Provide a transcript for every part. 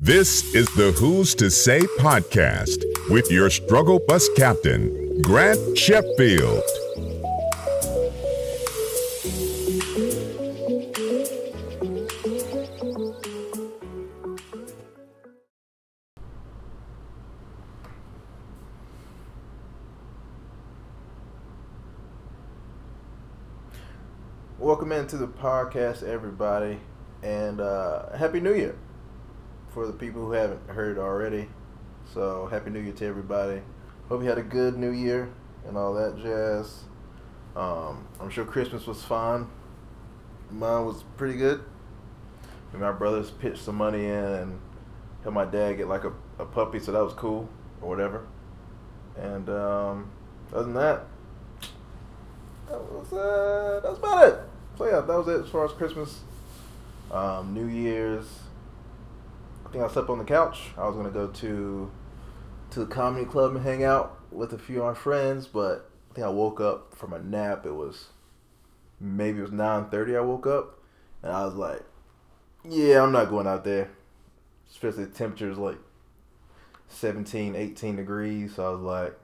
This is the Who's to Say podcast with your struggle bus captain, Grant Sheffield. Welcome into the podcast, everybody, and uh, Happy New Year for the people who haven't heard already. So, Happy New Year to everybody. Hope you had a good New Year and all that jazz. Um, I'm sure Christmas was fun. Mine was pretty good. And my brothers pitched some money in and helped my dad get like a, a puppy, so that was cool or whatever. And um, other than that, that was uh, that was about it. So yeah, that was it as far as Christmas. Um, New Year's. I think I slept on the couch. I was gonna go to to the comedy club and hang out with a few of my friends, but I think I woke up from a nap. It was maybe it was nine thirty. I woke up and I was like, "Yeah, I'm not going out there." Especially the temperature's like 17, 18 degrees. So I was like,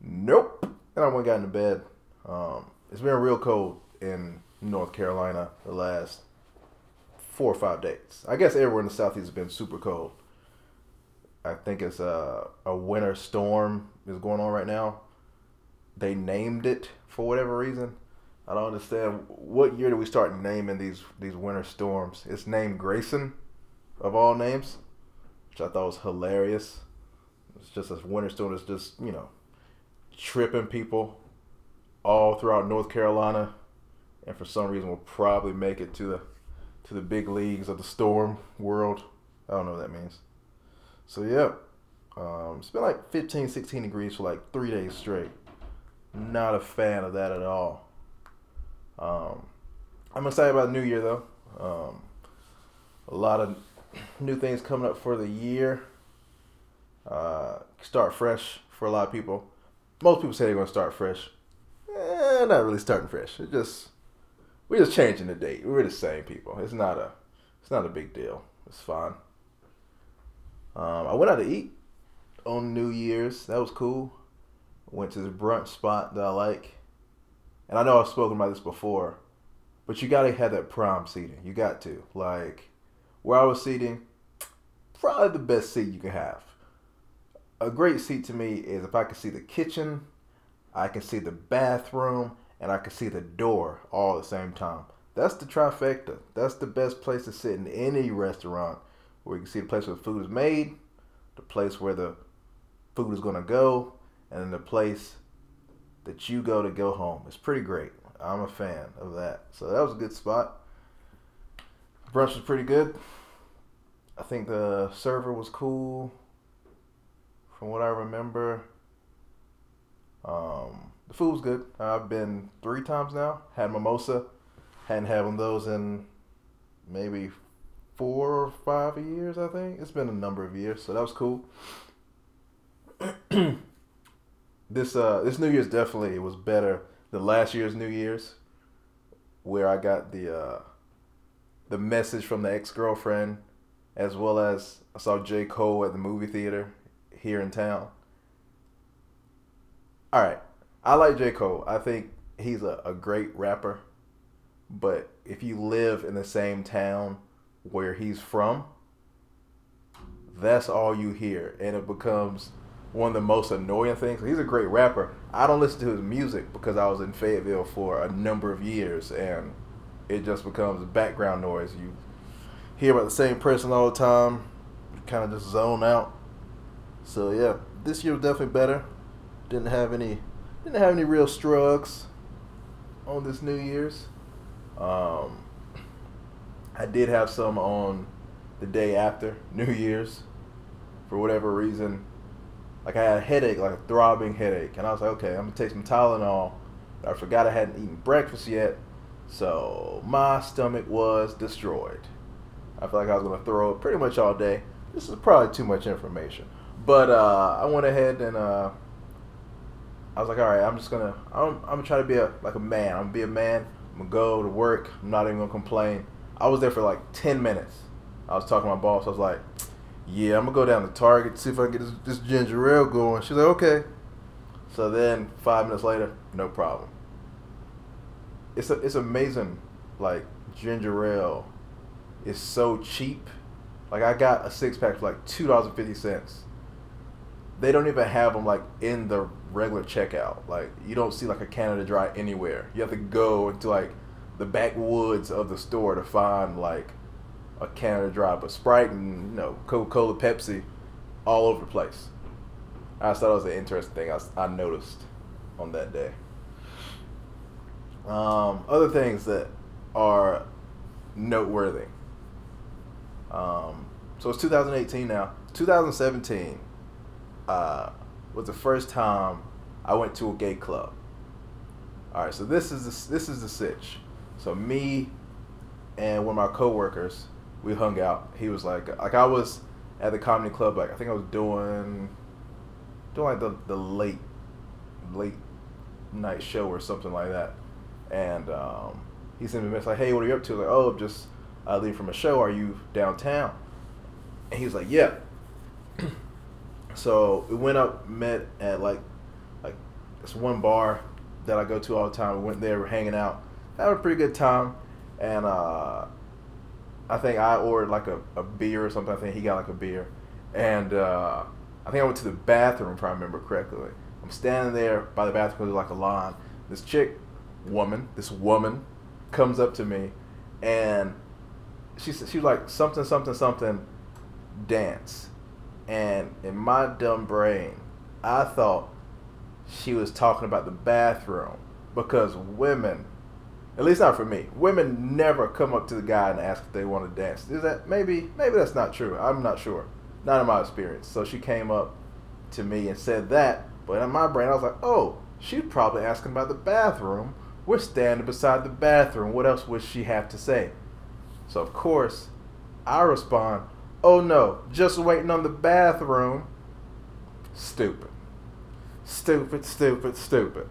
"Nope." And I went got into bed. Um, it's been real cold in North Carolina the last four or five days. I guess everywhere in the southeast has been super cold. I think it's a a winter storm is going on right now. They named it for whatever reason. I don't understand what year did we start naming these these winter storms? It's named Grayson, of all names, which I thought was hilarious. It's just a winter storm that's just you know tripping people all throughout North Carolina, and for some reason will probably make it to the to the big leagues of the storm world. I don't know what that means. So yeah, um, it's been like 15, 16 degrees for like three days straight. Not a fan of that at all. Um, I'm excited about the New Year though. Um, a lot of new things coming up for the year. Uh, start fresh for a lot of people. Most people say they're going to start fresh. Eh, not really starting fresh. It just we're just changing the date. We're the same people. It's not a it's not a big deal. It's fine. Um, I went out to eat on New Year's. That was cool. Went to the brunch spot that I like. And I know I've spoken about this before, but you gotta have that prime seating. You got to. Like where I was seating, probably the best seat you can have. A great seat to me is if I can see the kitchen, I can see the bathroom, and I could see the door all at the same time. That's the trifecta. That's the best place to sit in any restaurant where you can see the place where the food is made, the place where the food is going to go, and then the place that you go to go home. It's pretty great. I'm a fan of that. So that was a good spot. Brunch was pretty good. I think the server was cool from what I remember. Um, the food was good. I've been three times now. Had mimosa. Hadn't had one of those in maybe four or five years, I think. It's been a number of years, so that was cool. this uh this New Year's definitely was better than last year's New Year's, where I got the uh the message from the ex girlfriend, as well as I saw J Cole at the movie theater here in town. All right, I like J Cole. I think he's a, a great rapper, but if you live in the same town where he's from, that's all you hear, and it becomes one of the most annoying things. He's a great rapper. I don't listen to his music because I was in Fayetteville for a number of years, and it just becomes background noise. You hear about the same person all the time, kind of just zone out. So yeah, this year was definitely better. Didn't have any, didn't have any real strugs on this New Year's. Um, I did have some on the day after New Year's, for whatever reason. Like I had a headache, like a throbbing headache, and I was like, okay, I'm gonna take some Tylenol. I forgot I hadn't eaten breakfast yet, so my stomach was destroyed. I felt like I was gonna throw up pretty much all day. This is probably too much information, but uh, I went ahead and uh, I was like, all right, I'm just gonna, I'm, I'm gonna try to be a like a man. I'm gonna be a man. I'm gonna go to work. I'm not even gonna complain. I was there for like ten minutes. I was talking to my boss. I was like, yeah, I'm gonna go down to Target see if I can get this, this ginger ale going. She's like, okay. So then five minutes later, no problem. It's a, it's amazing, like ginger ale is so cheap. Like I got a six pack for like two dollars and fifty cents. They don't even have them like in the regular checkout. Like you don't see like a Canada Dry anywhere. You have to go into like the backwoods of the store to find like a Canada Dry, but Sprite and you know Coca Cola, Pepsi, all over the place. I thought it was an interesting thing I, I noticed on that day. Um, other things that are noteworthy. Um, so it's 2018 now. 2017 uh, was the first time I went to a gay club. All right, so this is the, this is the sitch. So me and one of my coworkers, we hung out. He was like, like I was at the comedy club. Like I think I was doing, doing like the the late, late night show or something like that. And um, he sent me a message like, "Hey, what are you up to?" Like, "Oh, I'm just uh, leaving from a show. Are you downtown?" And he was like, "Yeah." So we went up, met at like, like this one bar that I go to all the time. We went there, we're hanging out, had a pretty good time, and uh, I think I ordered like a, a beer or something. I think he got like a beer, and uh, I think I went to the bathroom if I remember correctly. I'm standing there by the bathroom, like a line. This chick, woman, this woman, comes up to me, and she she like something something something, dance, and in my dumb brain, I thought she was talking about the bathroom because women at least not for me. Women never come up to the guy and ask if they want to dance. Is that maybe maybe that's not true. I'm not sure. Not in my experience. So she came up to me and said that, but in my brain I was like, "Oh, she's probably asking about the bathroom. We're standing beside the bathroom. What else would she have to say?" So of course, I respond, "Oh no, just waiting on the bathroom." Stupid. Stupid, stupid, stupid.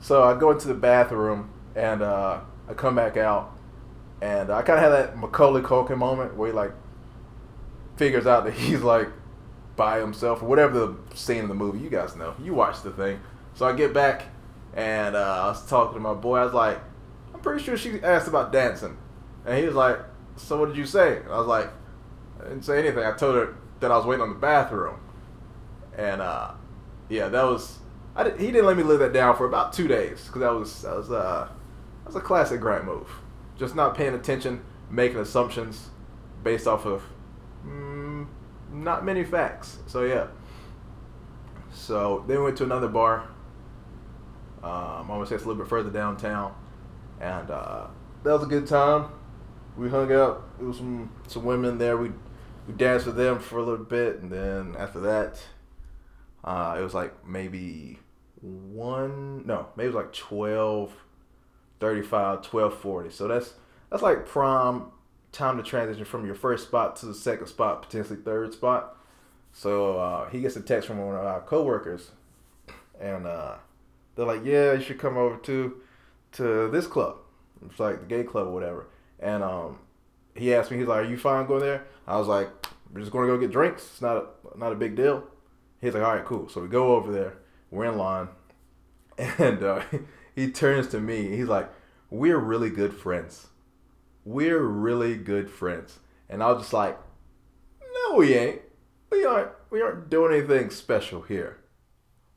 So I go into the bathroom and uh, I come back out, and I kind of had that Macaulay Culkin moment where he like figures out that he's like by himself or whatever the scene in the movie. You guys know. You watched the thing. So I get back, and uh, I was talking to my boy. I was like, I'm pretty sure she asked about dancing, and he was like, So what did you say? And I was like, I didn't say anything. I told her that I was waiting on the bathroom, and uh, yeah, that was. I did, he didn't let me live that down for about two days because that was that was uh that's a classic Grant move. Just not paying attention, making assumptions based off of mm, not many facts. So yeah. So then we went to another bar. Um, I'm gonna say it's a little bit further downtown, and uh, that was a good time. We hung out. There was some some women there. We we danced with them for a little bit, and then after that, uh, it was like maybe one no maybe it was like 12 35 12 40 so that's that's like prime time to transition from your first spot to the second spot potentially third spot. So uh, he gets a text from one of our coworkers and uh, they're like yeah you should come over to to this club. It's like the gay club or whatever. And um, he asked me he's like are you fine going there i was like we're just going to go get drinks it's not a, not a big deal he's like all right cool so we go over there we're in line, and uh, he turns to me. He's like, "We're really good friends. We're really good friends." And I was just like, "No, we ain't. We aren't. We aren't doing anything special here.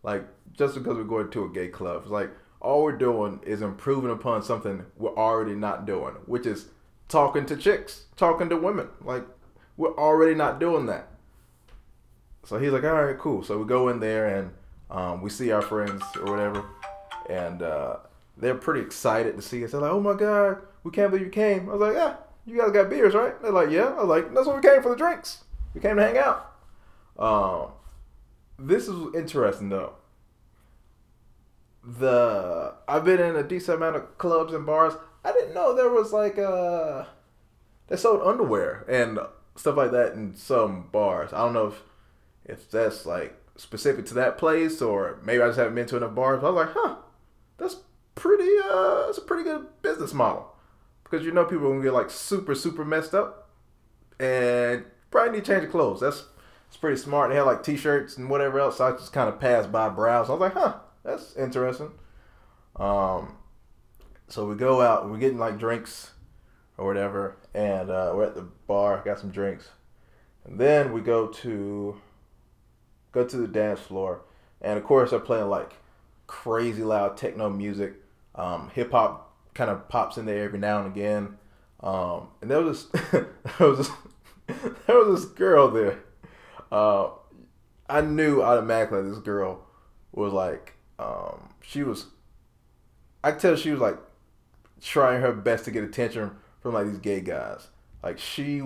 Like just because we're going to a gay club, it's like all we're doing is improving upon something we're already not doing, which is talking to chicks, talking to women. Like we're already not doing that." So he's like, "All right, cool." So we go in there and um, we see our friends or whatever, and uh, they're pretty excited to see us. They're like, "Oh my god, we can't believe you came!" I was like, "Yeah, you guys got beers, right?" They're like, "Yeah." I was like, "That's what we came for the drinks. We came to hang out." Um, this is interesting though. The I've been in a decent amount of clubs and bars. I didn't know there was like uh they sold underwear and stuff like that in some bars. I don't know if if that's like specific to that place, or maybe I just haven't been to enough bars. But I was like, huh, that's pretty. Uh, that's a pretty good business model because you know people are gonna get like super super messed up, and probably need to change of clothes. That's it's pretty smart. They had like t-shirts and whatever else. So I just kind of passed by, browse. I was like, huh, that's interesting. Um, so we go out. We're getting like drinks or whatever, and uh, we're at the bar. Got some drinks, and then we go to go to the dance floor, and of course they're playing like crazy loud techno music. Um, Hip hop kind of pops in there every now and again. Um, and there was this, there was this, there was this girl there. Uh, I knew automatically this girl was like, um, she was. I could tell she was like trying her best to get attention from like these gay guys. Like she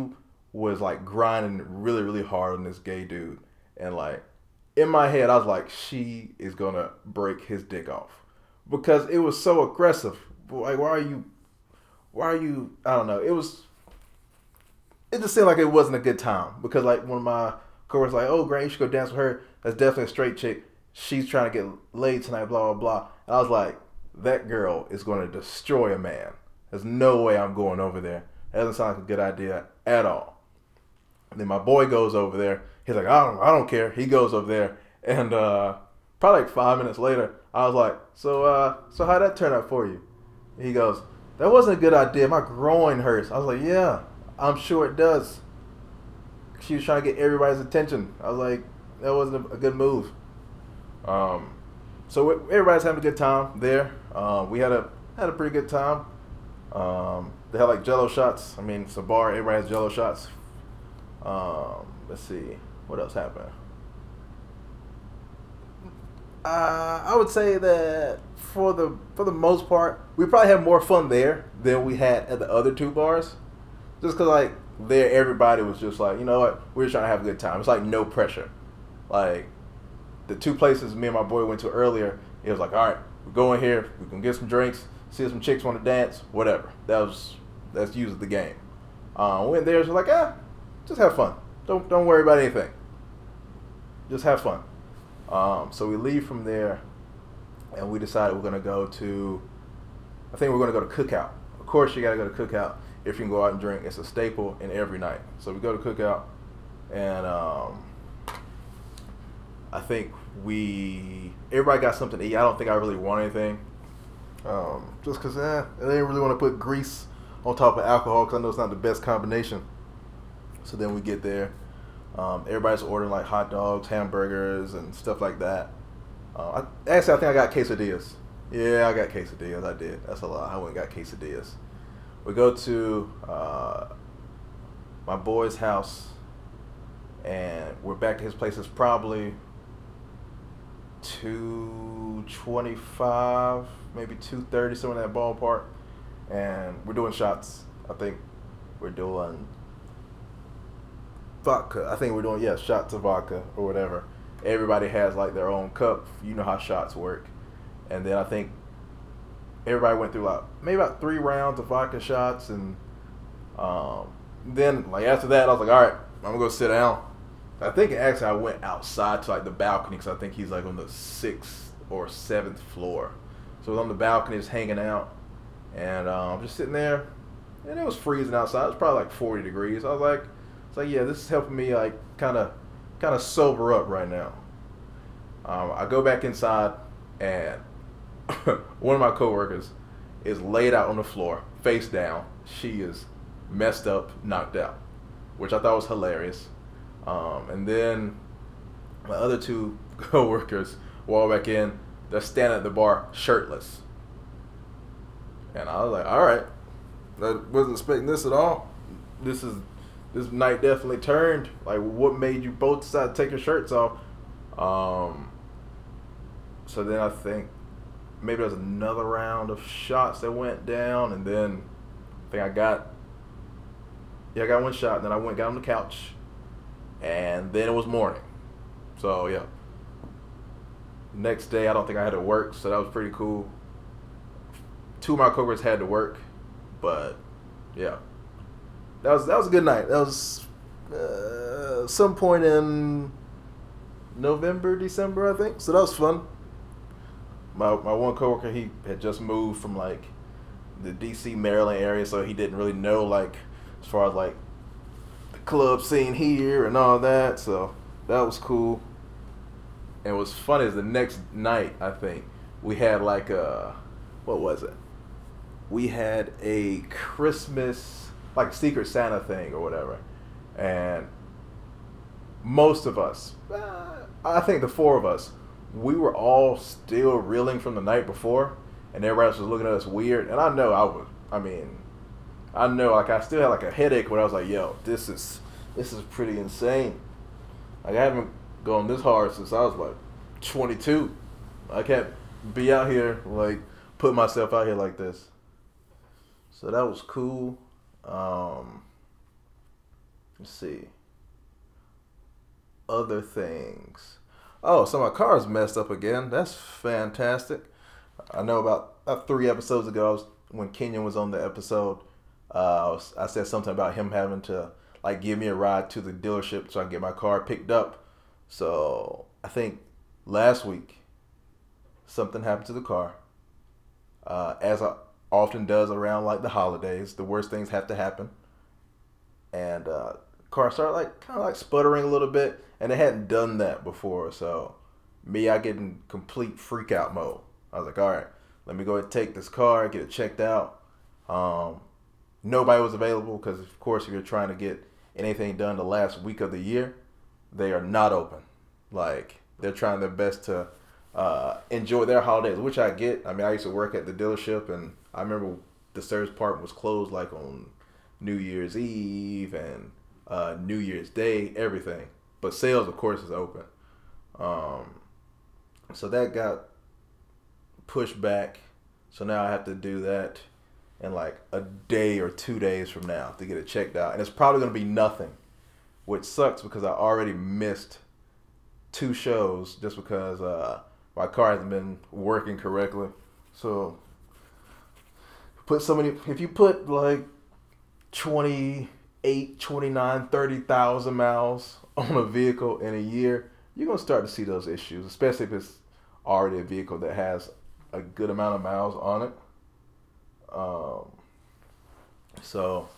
was like grinding really really hard on this gay dude, and like in my head I was like, she is gonna break his dick off because it was so aggressive. Like why are you, why are you? I don't know. It was. It just seemed like it wasn't a good time because like of my coworkers like, oh Grant, you should go dance with her. That's definitely a straight chick. She's trying to get laid tonight. Blah blah blah. And I was like, that girl is going to destroy a man. There's no way I'm going over there. That doesn't sound like a good idea at all. And then my boy goes over there. He's like, I don't, I don't care. He goes over there, and uh, probably like five minutes later, I was like, so, uh, so how'd that turn out for you? He goes, that wasn't a good idea. My groin hurts. I was like, yeah, I'm sure it does. She was trying to get everybody's attention. I was like, that wasn't a, good move. Um, so everybody's having a good time there. Uh, we had a had a pretty good time. Um, they had like Jello shots. I mean, it's a bar. Everybody has Jello shots. Um, let's see what else happened. Uh, I would say that for the for the most part, we probably had more fun there than we had at the other two bars. Just cause like there, everybody was just like, you know what, we're just trying to have a good time. It's like no pressure. Like the two places me and my boy went to earlier, it was like, all right, we're going here, we can get some drinks, see if some chicks want to dance, whatever. That was that's usually the game. Uh, went there, so like, ah, just have fun. Don't don't worry about anything. Just have fun. Um, so we leave from there, and we decided we're gonna go to. I think we're gonna go to Cookout. Of course, you gotta go to Cookout if you can go out and drink. It's a staple in every night. So we go to Cookout, and um, I think we everybody got something to eat. I don't think I really want anything, um, just because eh, I didn't really want to put grease on top of alcohol because I know it's not the best combination. So then we get there. Um, everybody's ordering like hot dogs, hamburgers, and stuff like that. Uh, I, actually, I think I got quesadillas. Yeah, I got quesadillas. I did. That's a lot. I went and got quesadillas. We go to uh, my boy's house, and we're back to his place. It's probably two twenty-five, maybe two thirty, somewhere in that ballpark. And we're doing shots. I think we're doing vodka. I think we're doing yeah shots of vodka or whatever. Everybody has like their own cup. You know how shots work. And then I think everybody went through like maybe about three rounds of vodka shots, and um, then like after that, I was like, all right, I'm gonna go sit down. I think actually I went outside to like the balcony because I think he's like on the sixth or seventh floor. So I was on the balcony just hanging out, and I'm um, just sitting there, and it was freezing outside. It was probably like 40 degrees. I was like so yeah, this is helping me like kind of kind of sober up right now. Um, I go back inside and one of my coworkers is laid out on the floor, face down. She is messed up, knocked out, which I thought was hilarious. Um, and then my other two coworkers walk back in. They're standing at the bar shirtless, and I was like, "All right, I wasn't expecting this at all. This is this night definitely turned. Like, what made you both decide to take your shirts off? Um, so then I think maybe there was another round of shots that went down, and then I think I got yeah, I got one shot, and then I went got on the couch, and then it was morning. So yeah. Next day, I don't think I had to work, so that was pretty cool. Two of my coworkers had to work, but yeah, that was that was a good night. That was uh, some point in November, December, I think. So that was fun. My my one coworker, he had just moved from like the D.C. Maryland area, so he didn't really know like as far as like club scene here and all that. So that was cool. And what's funny is the next night, I think we had like a what was it? We had a Christmas like Secret Santa thing or whatever, and most of us, uh, I think the four of us, we were all still reeling from the night before, and everybody else was looking at us weird. And I know I was. I mean, I know like I still had like a headache when I was like, "Yo, this is this is pretty insane." Like I haven't gone this hard since I was like 22. I can't be out here like put myself out here like this. So that was cool. Um, let's see. Other things. Oh, so my car's messed up again. That's fantastic. I know about, three episodes ago, was, when Kenyon was on the episode, uh, I, said something about him having to like give me a ride to the dealership so I can get my car picked up. So I think last week something happened to the car. Uh, as I often does around like the holidays, the worst things have to happen. And uh, car started like kind of like sputtering a little bit, and it hadn't done that before. So me, I get in complete freak out mode. I was like, all right, let me go and take this car, get it checked out. Um, nobody was available because, of course, if you're trying to get anything done the last week of the year, they are not open. Like they're trying their best to uh, enjoy their holidays, which I get. I mean, I used to work at the dealership, and I remember the service part was closed like on New Year's Eve and uh, New Year's Day, everything. But sales, of course, is open. Um, so that got pushed back. So now I have to do that in like a day or two days from now to get it checked out. And it's probably going to be nothing, which sucks because I already missed two shows just because uh, my car hasn't been working correctly. So put so many, if you put like 28, 29, 30,000 miles on a vehicle in a year, you're going to start to see those issues, especially if it's already a vehicle that has a good amount of miles on it. Um, so,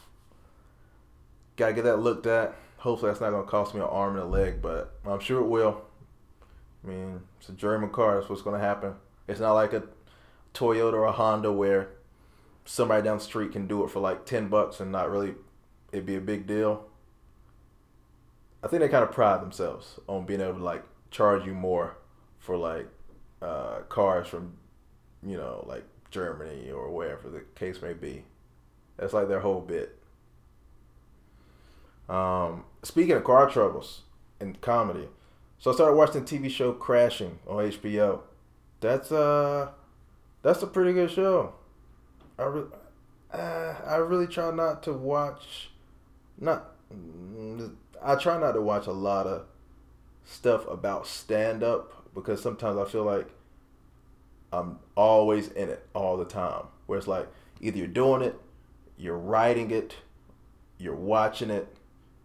gotta get that looked at. Hopefully, that's not gonna cost me an arm and a leg, but I'm sure it will. I mean, it's a German car. That's what's gonna happen. It's not like a Toyota or a Honda where somebody down the street can do it for like ten bucks and not really it'd be a big deal. I think they kind of pride themselves on being able to like charge you more for like uh, cars from, you know, like Germany or wherever the case may be. That's like their whole bit. Um, speaking of car troubles and comedy, so I started watching the TV show Crashing on HBO. That's uh, that's a pretty good show. I re- uh, I really try not to watch, not. I try not to watch a lot of stuff about stand up because sometimes I feel like I'm always in it all the time. Where it's like either you're doing it, you're writing it, you're watching it,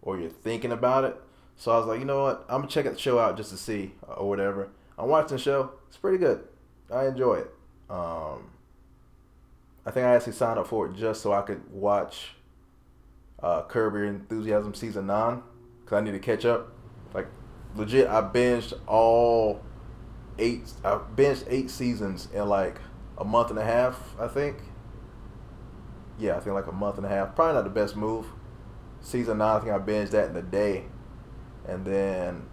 or you're thinking about it. So I was like, you know what? I'm gonna check the show out just to see or whatever. I'm watching the show. It's pretty good. I enjoy it. Um, I think I actually signed up for it just so I could watch uh, Curb Your Enthusiasm season nine because I need to catch up. Like legit, I binged all eight. I binged eight seasons in like a month and a half. I think. Yeah, I think like a month and a half. Probably not the best move. Season nine, I think I binged that in a day, and then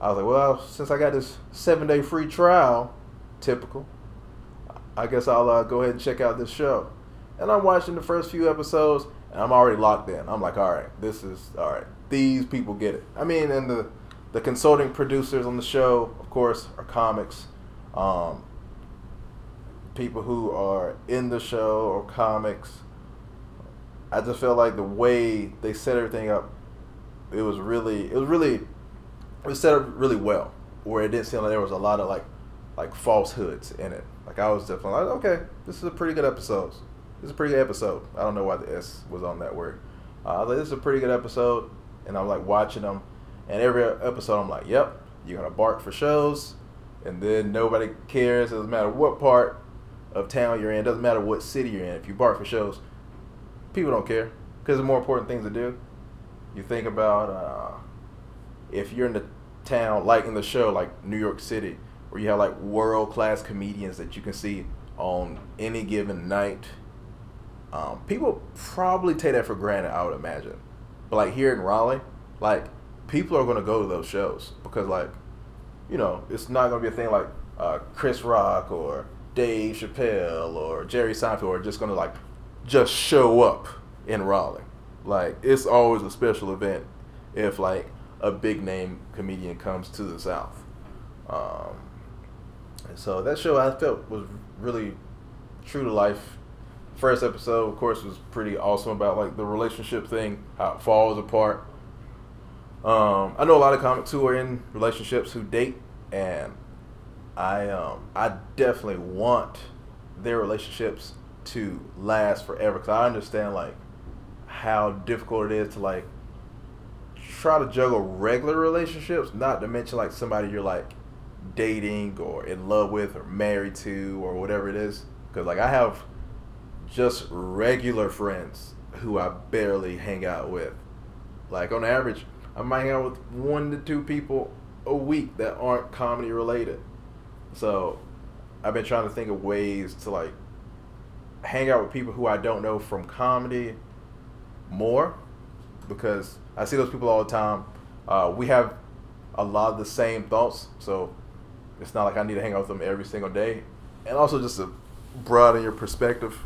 I was like, well, since I got this seven day free trial, typical. I guess I'll uh, go ahead and check out this show. And I'm watching the first few episodes, and I'm already locked in. I'm like, all right, this is all right. These people get it. I mean, and the the consulting producers on the show, of course, are comics. Um, people who are in the show or comics. I just felt like the way they set everything up, it was really, it was really, it was set up really well. Where it didn't seem like there was a lot of like, like falsehoods in it. Like I was definitely like, okay, this is a pretty good episode. This is a pretty good episode. I don't know why the S was on that word. Uh, like, this is a pretty good episode, and I'm like watching them and every episode, I'm like, yep, you're to bark for shows. And then nobody cares. Doesn't matter what part of town you're in. Doesn't matter what city you're in. If you bark for shows, people don't care. Because there's more important things to do. You think about uh, if you're in the town, like in the show, like New York City, where you have like world class comedians that you can see on any given night. Um, people probably take that for granted, I would imagine. But like here in Raleigh, like people are gonna go to those shows because like, you know, it's not gonna be a thing like uh, Chris Rock or Dave Chappelle or Jerry Seinfeld are just gonna like just show up in Raleigh. Like it's always a special event if like a big name comedian comes to the South. Um, and so that show I felt was really true to life. First episode, of course, was pretty awesome about like the relationship thing, how it falls apart. Um, I know a lot of comics who are in relationships who date, and I um, I definitely want their relationships to last forever because I understand like how difficult it is to like try to juggle regular relationships, not to mention like somebody you're like dating or in love with or married to or whatever it is. Because like I have just regular friends who I barely hang out with. Like on average, I might hang out with one to two people a week that aren't comedy related. So I've been trying to think of ways to like hang out with people who I don't know from comedy more because I see those people all the time. Uh, we have a lot of the same thoughts, so it's not like I need to hang out with them every single day. And also just to broaden your perspective,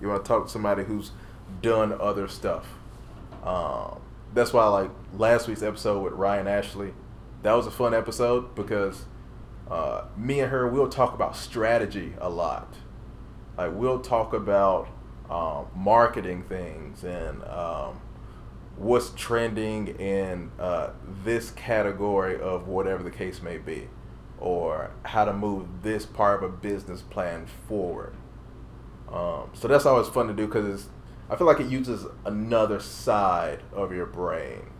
you want to talk to somebody who's done other stuff. Um, that's why like last week's episode with Ryan Ashley, that was a fun episode because uh, me and her we'll talk about strategy a lot. Like we'll talk about um, marketing things and um, what's trending in uh, this category of whatever the case may be, or how to move this part of a business plan forward. Um, so that's always fun to do because I feel like it uses another side of your brain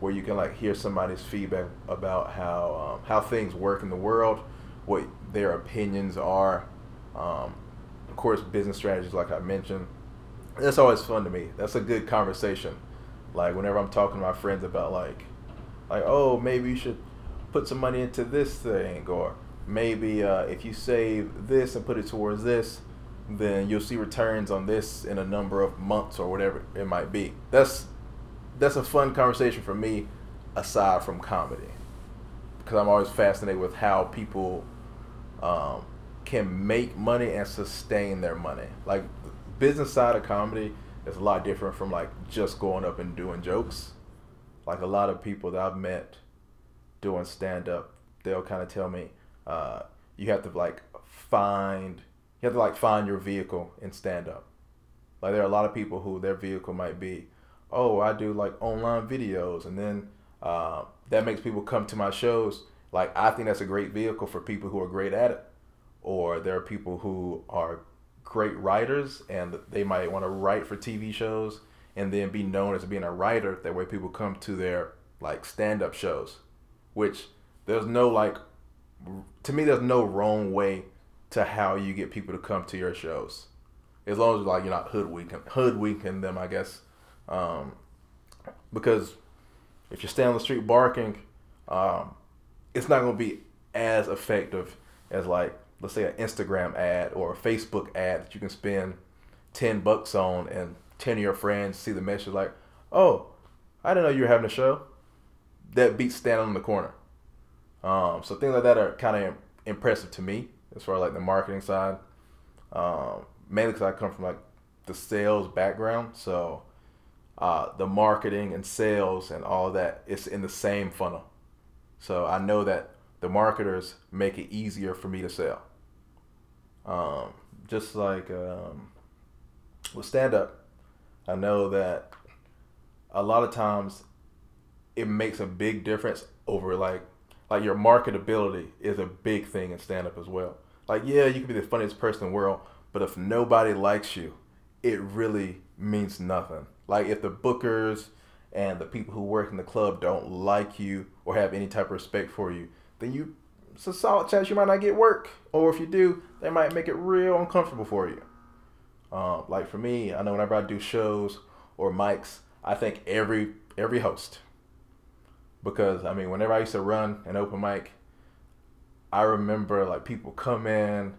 where you can like hear somebody's feedback about how um, how things work in the world, what their opinions are. Um, of course, business strategies, like I mentioned, that's always fun to me. That's a good conversation. Like whenever I'm talking to my friends about like, like oh maybe you should put some money into this thing, or maybe uh, if you save this and put it towards this, then you'll see returns on this in a number of months or whatever it might be. That's that's a fun conversation for me, aside from comedy, because I'm always fascinated with how people um, can make money and sustain their money. Like the business side of comedy is a lot different from like just going up and doing jokes. Like a lot of people that I've met doing stand up, they'll kind of tell me uh, you have to like find you have to like find your vehicle in stand up. Like there are a lot of people who their vehicle might be, oh, I do like online videos, and then uh, that makes people come to my shows. Like I think that's a great vehicle for people who are great at it, or there are people who are great writers and they might want to write for TV shows and then be known as being a writer. That way people come to their like stand up shows, which there's no like, to me, there's no wrong way to how you get people to come to your shows. As long as like you're not hoodwinking, hoodwinking them, I guess. Um, because if you're standing on the street barking, um, it's not going to be as effective as like let's say an Instagram ad or a Facebook ad that you can spend 10 bucks on and 10 of your friends see the message like, oh, I didn't know you were having a show. That beats standing on the corner. Um, so things like that are kind of impressive to me as far as like the marketing side. Um, mainly because I come from like the sales background. So uh, the marketing and sales and all that, it's in the same funnel. So I know that the marketers make it easier for me to sell. Um, just like um, with stand up, I know that a lot of times it makes a big difference over like like your marketability is a big thing in stand up as well. Like yeah, you can be the funniest person in the world, but if nobody likes you, it really means nothing. Like if the bookers and the people who work in the club don't like you or have any type of respect for you, then you it's a solid chance you might not get work, or if you do, they might make it real uncomfortable for you. Um, like for me, I know whenever I do shows or mics, I think every every host because I mean, whenever I used to run an open mic, I remember like people come in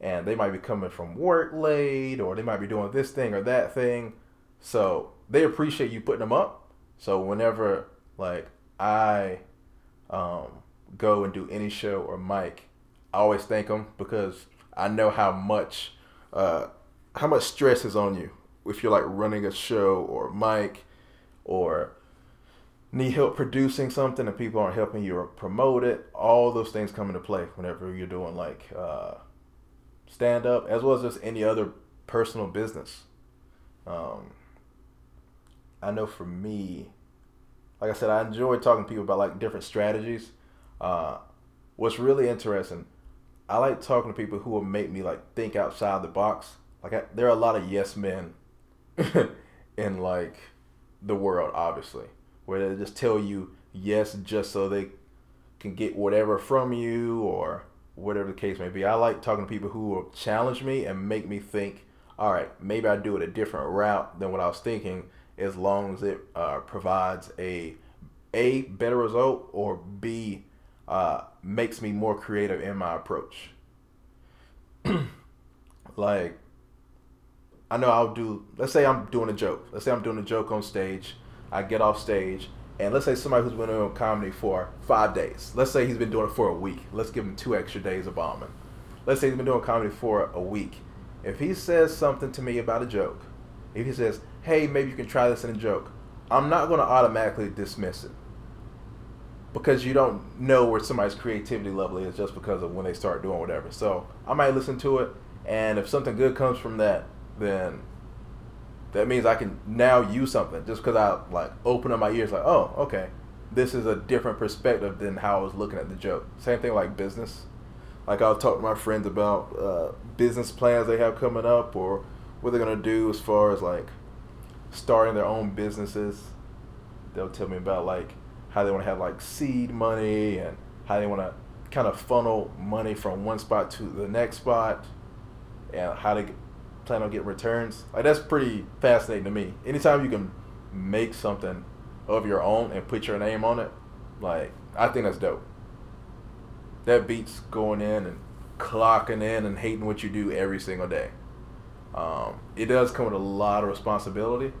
and they might be coming from work late or they might be doing this thing or that thing. So they appreciate you putting them up. So whenever like I um, go and do any show or mic, I always thank them because I know how much uh, how much stress is on you if you're like running a show or mic or need help producing something and people aren't helping you promote it, all those things come into play whenever you're doing like uh, stand up as well as just any other personal business. Um, I know for me, like I said, I enjoy talking to people about like different strategies. Uh, what's really interesting, I like talking to people who will make me like think outside the box. Like I, there are a lot of yes men in like the world, obviously where they just tell you yes just so they can get whatever from you or whatever the case may be. I like talking to people who will challenge me and make me think, all right, maybe I do it a different route than what I was thinking, as long as it uh, provides a a better result or b uh, makes me more creative in my approach. like, I know I'll do. Let's say I'm doing a joke. Let's say I'm doing a joke on stage I get off stage, and let's say somebody who's been doing comedy for five days. Let's say he's been doing it for a week. Let's give him two extra days of bombing. Let's say he's been doing comedy for a week. If he says something to me about a joke, if he says, "Hey, maybe you can try this in a joke," I'm not going to automatically dismiss it because you don't know where somebody's creativity level is just because of when they start doing whatever. So I might listen to it, and if something good comes from that, then that means I can now use something just because I like open up my ears like, oh, okay, this is a different perspective than how I was looking at the joke. Same thing like business. Like I'll talk to my friends about uh, business plans they have coming up or what they're gonna do as far as like starting their own businesses. They'll tell me about like how they want to have like seed money and how they want to kind of funnel money from one spot to the next spot and how to plan on getting returns. Like that's pretty fascinating to me. Anytime you can make something of your own and put your name on it, like I think that's dope. That beats going in and clocking in and hating what you do every single day. Um, it does come with a lot of responsibility.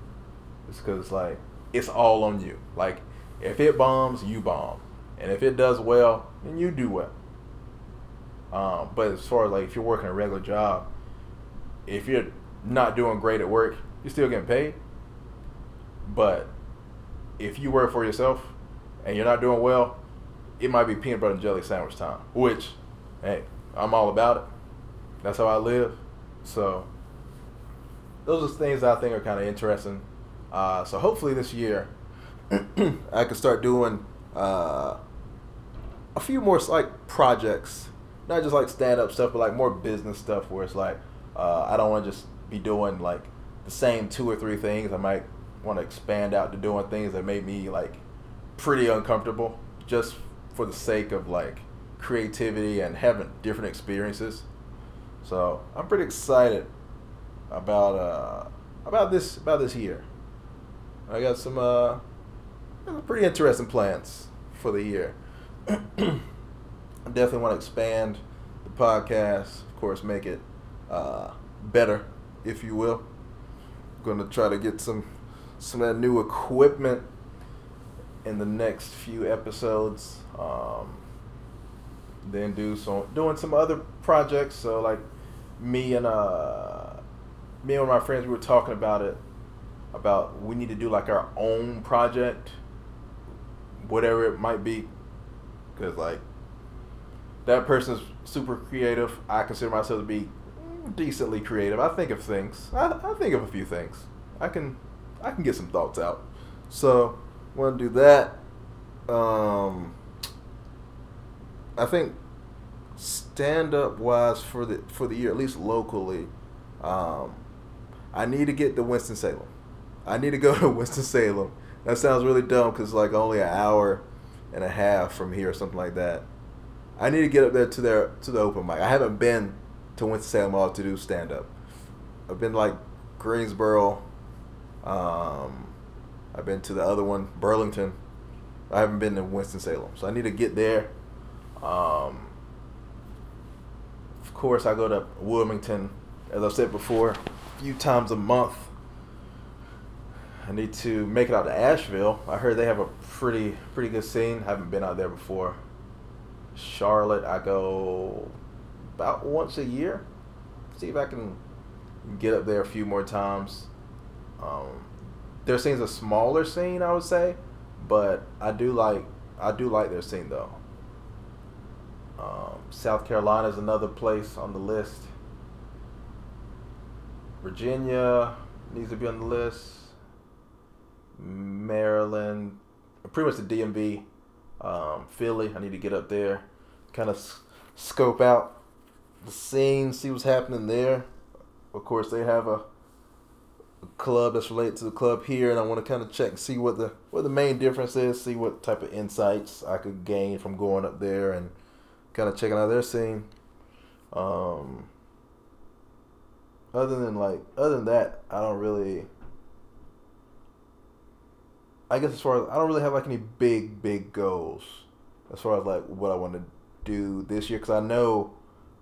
It's because like it's all on you. Like if it bombs, you bomb, and if it does well, then you do well. Um, but as far as like if you're working a regular job, if you're not doing great at work, you're still getting paid. But if you work for yourself and you're not doing well, it might be peanut butter and jelly sandwich time. Which, hey, I'm all about it. That's how I live. So those are things I think are kind of interesting. Uh, so hopefully this year, I can start doing uh, a few more like projects, not just like stand up stuff, but like more business stuff where it's like uh, I don't want to just be doing like the same two or three things. I might want to expand out to doing things that made me like pretty uncomfortable just for the sake of like creativity and having different experiences. So I'm pretty excited about uh, about this about this year. I got some uh, pretty interesting plans for the year. I definitely want to expand the podcast, of course, make it uh, better, if you will. Going to try to get some some of that new equipment in the next few episodes. Um, then do some doing some other projects. So like me and uh me and my friends we were talking about it about we need to do like our own project, whatever it might be, because like that person's super creative. I consider myself to be decently creative. I think of things. I, I think of a few things. I can I can get some thoughts out. So want to do that. Um, I think stand up wise for the for the year, at least locally, um, I need to get to Winston Salem. I need to go to Winston Salem. That sounds really dumb because like only an hour and a half from here or something like that. I need to get up there to their to the open mic. I haven't been to Winston-Salem to do stand up. I've been like Greensboro, um, I've been to the other one, Burlington. I haven't been to Winston Salem, so I need to get there. Um, of course, I go to Wilmington, as I said before, a few times a month. I need to make it out to Asheville. I heard they have a pretty pretty good scene. Haven't been out there before. Charlotte, I go about once a year. See if I can get up there a few more times. Um, their scene's a smaller scene, I would say, but I do like I do like their scene though. Um, South Carolina is another place on the list. Virginia needs to be on the list. Maryland, pretty much the DMV, um, Philly. I need to get up there, kind of s- scope out the scene, see what's happening there. Of course, they have a, a club that's related to the club here, and I want to kind of check and see what the what the main difference is, see what type of insights I could gain from going up there and kind of checking out their scene. Um, other than like, other than that, I don't really. I guess as far as I don't really have like any big big goals as far as like what I want to do this year because I know,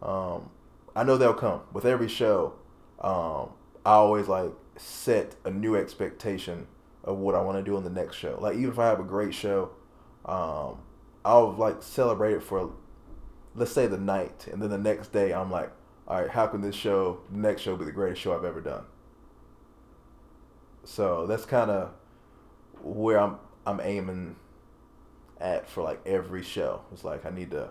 um, I know they'll come with every show. Um, I always like set a new expectation of what I want to do in the next show. Like even if I have a great show, um, I'll like celebrate it for, let's say the night, and then the next day I'm like, all right, how can this show, the next show, be the greatest show I've ever done? So that's kind of where I'm I'm aiming at for like every show. It's like I need to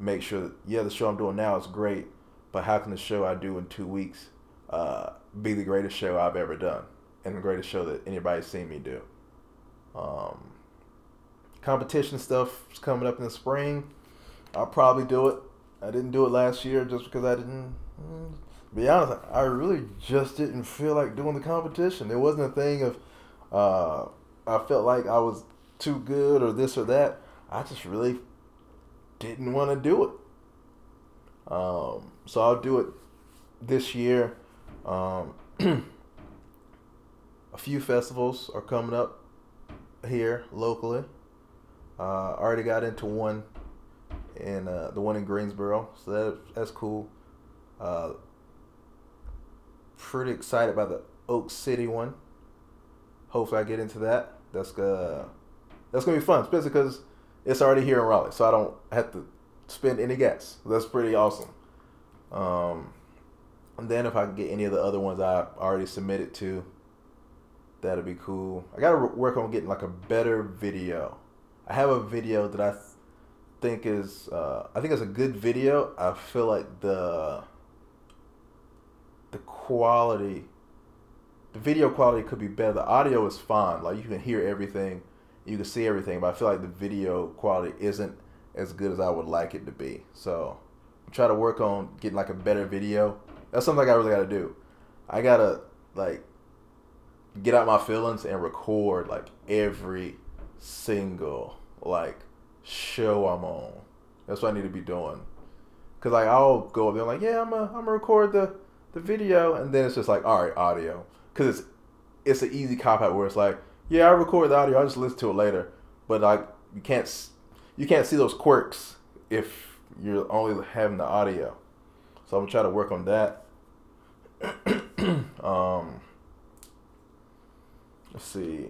make sure that yeah, the show I'm doing now is great, but how can the show I do in two weeks uh, be the greatest show I've ever done and the greatest show that anybody's seen me do? Um, competition stuff is coming up in the spring. I'll probably do it. I didn't do it last year just because I didn't. mm, Be honest, I really just didn't feel like doing the competition. It wasn't a thing of uh, I felt like I was too good or this or that. I just really didn't want to do it. Um, so I'll do it this year. Um, a few festivals are coming up here locally. Uh, I already got into one in uh, the one in Greensboro, so that that's cool. Uh, pretty excited about the Oak City one. Hopefully, I get into that. That's uh, that's gonna be fun, especially because it's already here in Raleigh, so I don't have to spend any gas. That's pretty awesome. Um, and then if I can get any of the other ones I already submitted to, that'll be cool. I gotta work on getting like a better video. I have a video that I th- think is uh, I think it's a good video. I feel like the the quality the video quality could be better. The audio is fine. Like you can hear everything, you can see everything, but I feel like the video quality isn't as good as I would like it to be. So I'm trying to work on getting like a better video. That's something I really gotta do. I gotta like get out my feelings and record like every single like show I'm on. That's what I need to be doing. Cause like I'll go there like, yeah, I'm a, I'm gonna record the the video, and then it's just like, all right, audio. Cause it's it's an easy cop out where it's like, yeah, I record the audio, I just listen to it later. But like you can't you can't see those quirks if you're only having the audio. So I'm gonna try to work on that. um, let's see.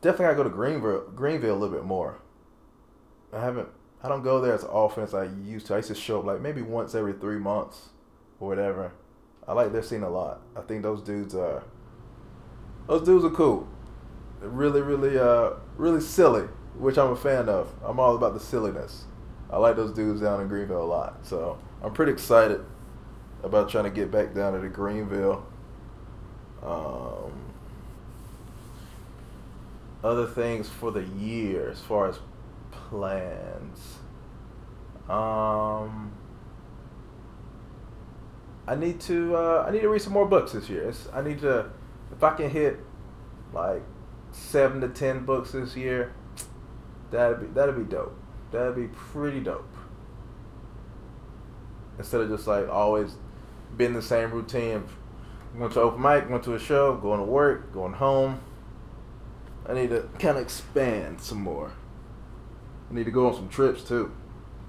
Definitely gotta go to Greenville, Greenville a little bit more. I haven't. I don't go there as often as I used to. I used to show up like maybe once every three months or whatever. I like their scene a lot. I think those dudes are. Those dudes are cool. Really, really, uh, really silly, which I'm a fan of. I'm all about the silliness. I like those dudes down in Greenville a lot. So I'm pretty excited about trying to get back down to the Greenville. Um, other things for the year as far as plans. Um, I need to uh, I need to read some more books this year. It's, I need to if I can hit like seven to ten books this year, that'd be that'd be dope. That'd be pretty dope. Instead of just like always being the same routine. Went to open mic, went to a show, going to work, going home. I need to kind of expand some more. I need to go on some trips too.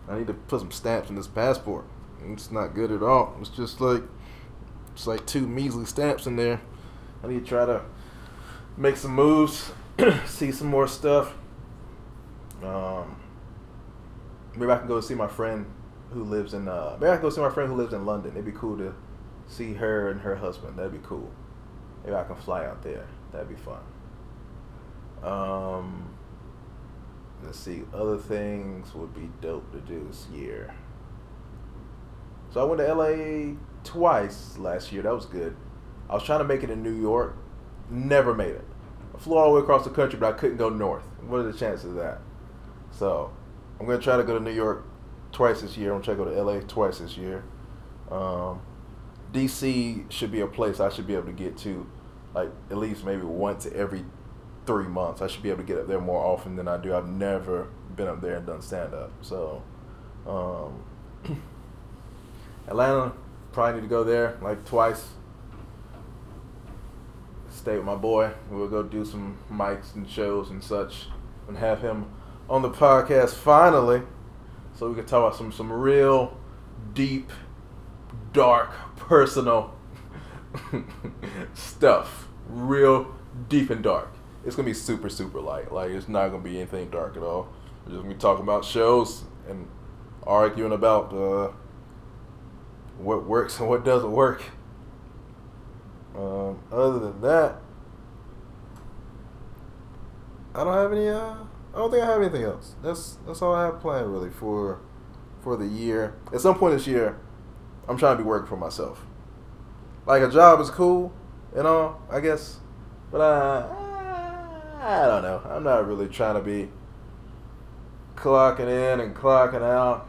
I need to put some stamps in this passport. It's not good at all. It's just like it's like two measly stamps in there. I need to try to make some moves, see some more stuff. Um, maybe I can go see my friend who lives in. Uh, maybe I can go see my friend who lives in London. It'd be cool to see her and her husband. That'd be cool. Maybe I can fly out there. That'd be fun. Um, let's see. Other things would be dope to do this year. So I went to LA twice last year. That was good. I was trying to make it in New York. Never made it. I flew all the way across the country, but I couldn't go north. What are the chances of that? So I'm gonna try to go to New York twice this year. I'm gonna try to go to LA twice this year. Um, DC should be a place I should be able to get to, like at least maybe once every three months. I should be able to get up there more often than I do. I've never been up there and done stand up. So, um, Atlanta, probably need to go there like twice. Stay with my boy. We'll go do some mics and shows and such, and have him on the podcast finally, so we can talk about some some real deep, dark, personal stuff. Real deep and dark. It's gonna be super super light. Like it's not gonna be anything dark at all. We're just gonna be talking about shows and arguing about uh, what works and what doesn't work. Um, other than that, I don't have any. Uh, I don't think I have anything else. That's that's all I have planned really for for the year. At some point this year, I'm trying to be working for myself. Like a job is cool and all, I guess, but I I don't know. I'm not really trying to be clocking in and clocking out.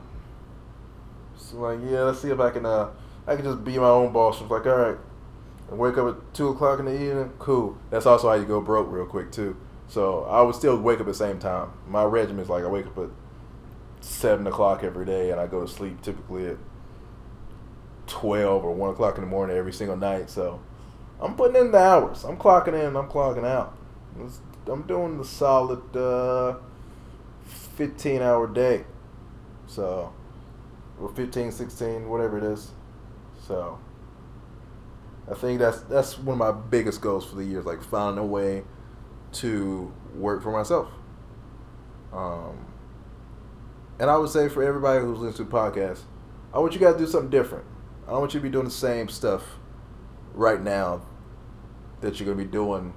So like, yeah, let's see if I can uh I can just be my own boss. It's like, all right, and wake up at two o'clock in the evening. Cool. That's also how you go broke real quick too. So I would still wake up at the same time. My regimen is like I wake up at seven o'clock every day, and I go to sleep typically at twelve or one o'clock in the morning every single night. So I'm putting in the hours. I'm clocking in. I'm clocking out. I'm doing the solid uh, fifteen hour day. So or 15, 16, whatever it is. So I think that's that's one of my biggest goals for the year, like finding a way to work for myself. Um, and I would say for everybody who's listening to podcasts, I want you guys to do something different. I don't want you to be doing the same stuff right now that you're gonna be doing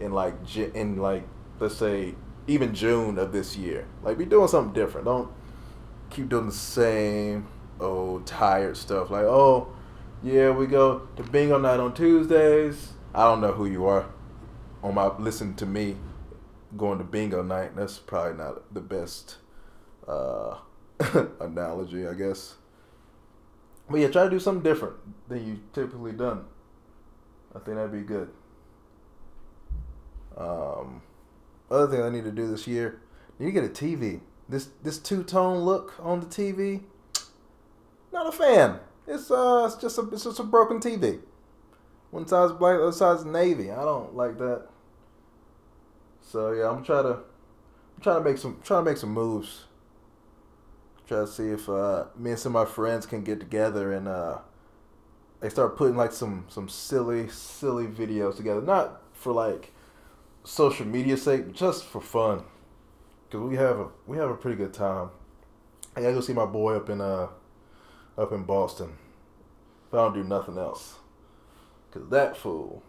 in like in like let's say even June of this year. Like be doing something different. Don't keep doing the same old tired stuff. Like oh yeah, we go to bingo night on Tuesdays. I don't know who you are on my listen to me going to bingo night. That's probably not the best uh, analogy, I guess. But yeah, try to do something different than you typically done. I think that'd be good. Um, other thing I need to do this year, need to get a TV. This this two tone look on the TV, not a fan. It's uh, it's just a it's just a broken TV. One side's black, the other side's navy. I don't like that. So yeah, I'm trying to I'm trying to make some trying to make some moves. Try to see if uh, me and some of my friends can get together and uh, they start putting like some some silly silly videos together. Not for like social media sake, just for fun. Cause we have a we have a pretty good time. I gotta go see my boy up in uh up in Boston. If I don't do nothing else, cause that fool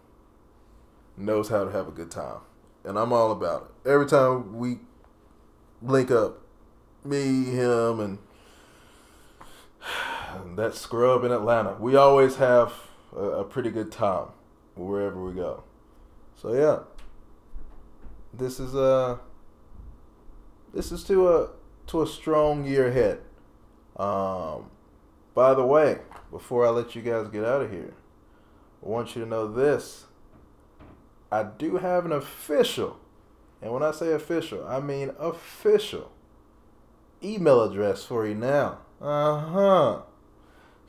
knows how to have a good time and I'm all about it. Every time we link up, me, him, and, and that scrub in Atlanta, we always have a, a, pretty good time wherever we go. So yeah, this is a uh, this is to a to a strong year ahead. Um, by the way, before I let you guys get out of here, I want you to know this. I do have an official, and when I say official, I mean official email address for you now. Uh huh.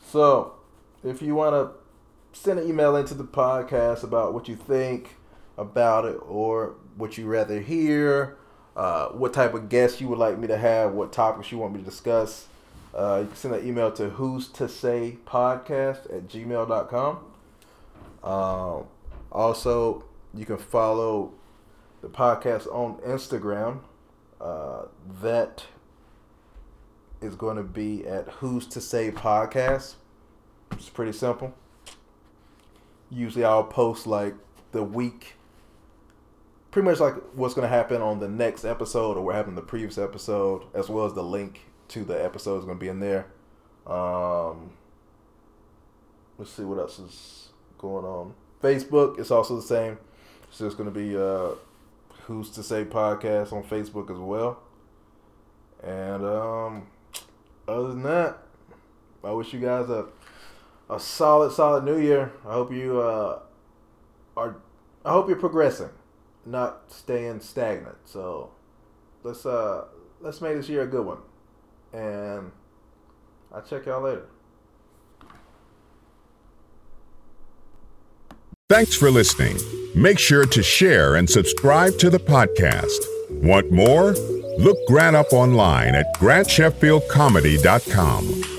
So, if you want to send an email into the podcast about what you think about it, or what you rather hear, uh, what type of guests you would like me to have, what topics you want me to discuss. Uh, you can send an email to who's to say podcast at gmail.com. Um, also, you can follow the podcast on Instagram. Uh, that is going to be at Who's to Say Podcast. It's pretty simple. Usually I'll post like the week, pretty much like what's going to happen on the next episode or what happened in the previous episode, as well as the link to the episode is going to be in there. Um, let's see what else is going on. Facebook, it's also the same. It's just going to be uh, Who's to Say Podcast on Facebook as well. And um, other than that, I wish you guys a a solid, solid New Year. I hope you uh, are. I hope you're progressing, not staying stagnant. So let's uh let's make this year a good one, and I'll check y'all later. Thanks for listening. Make sure to share and subscribe to the podcast. Want more? Look Grant up online at grantsheffieldcomedy.com.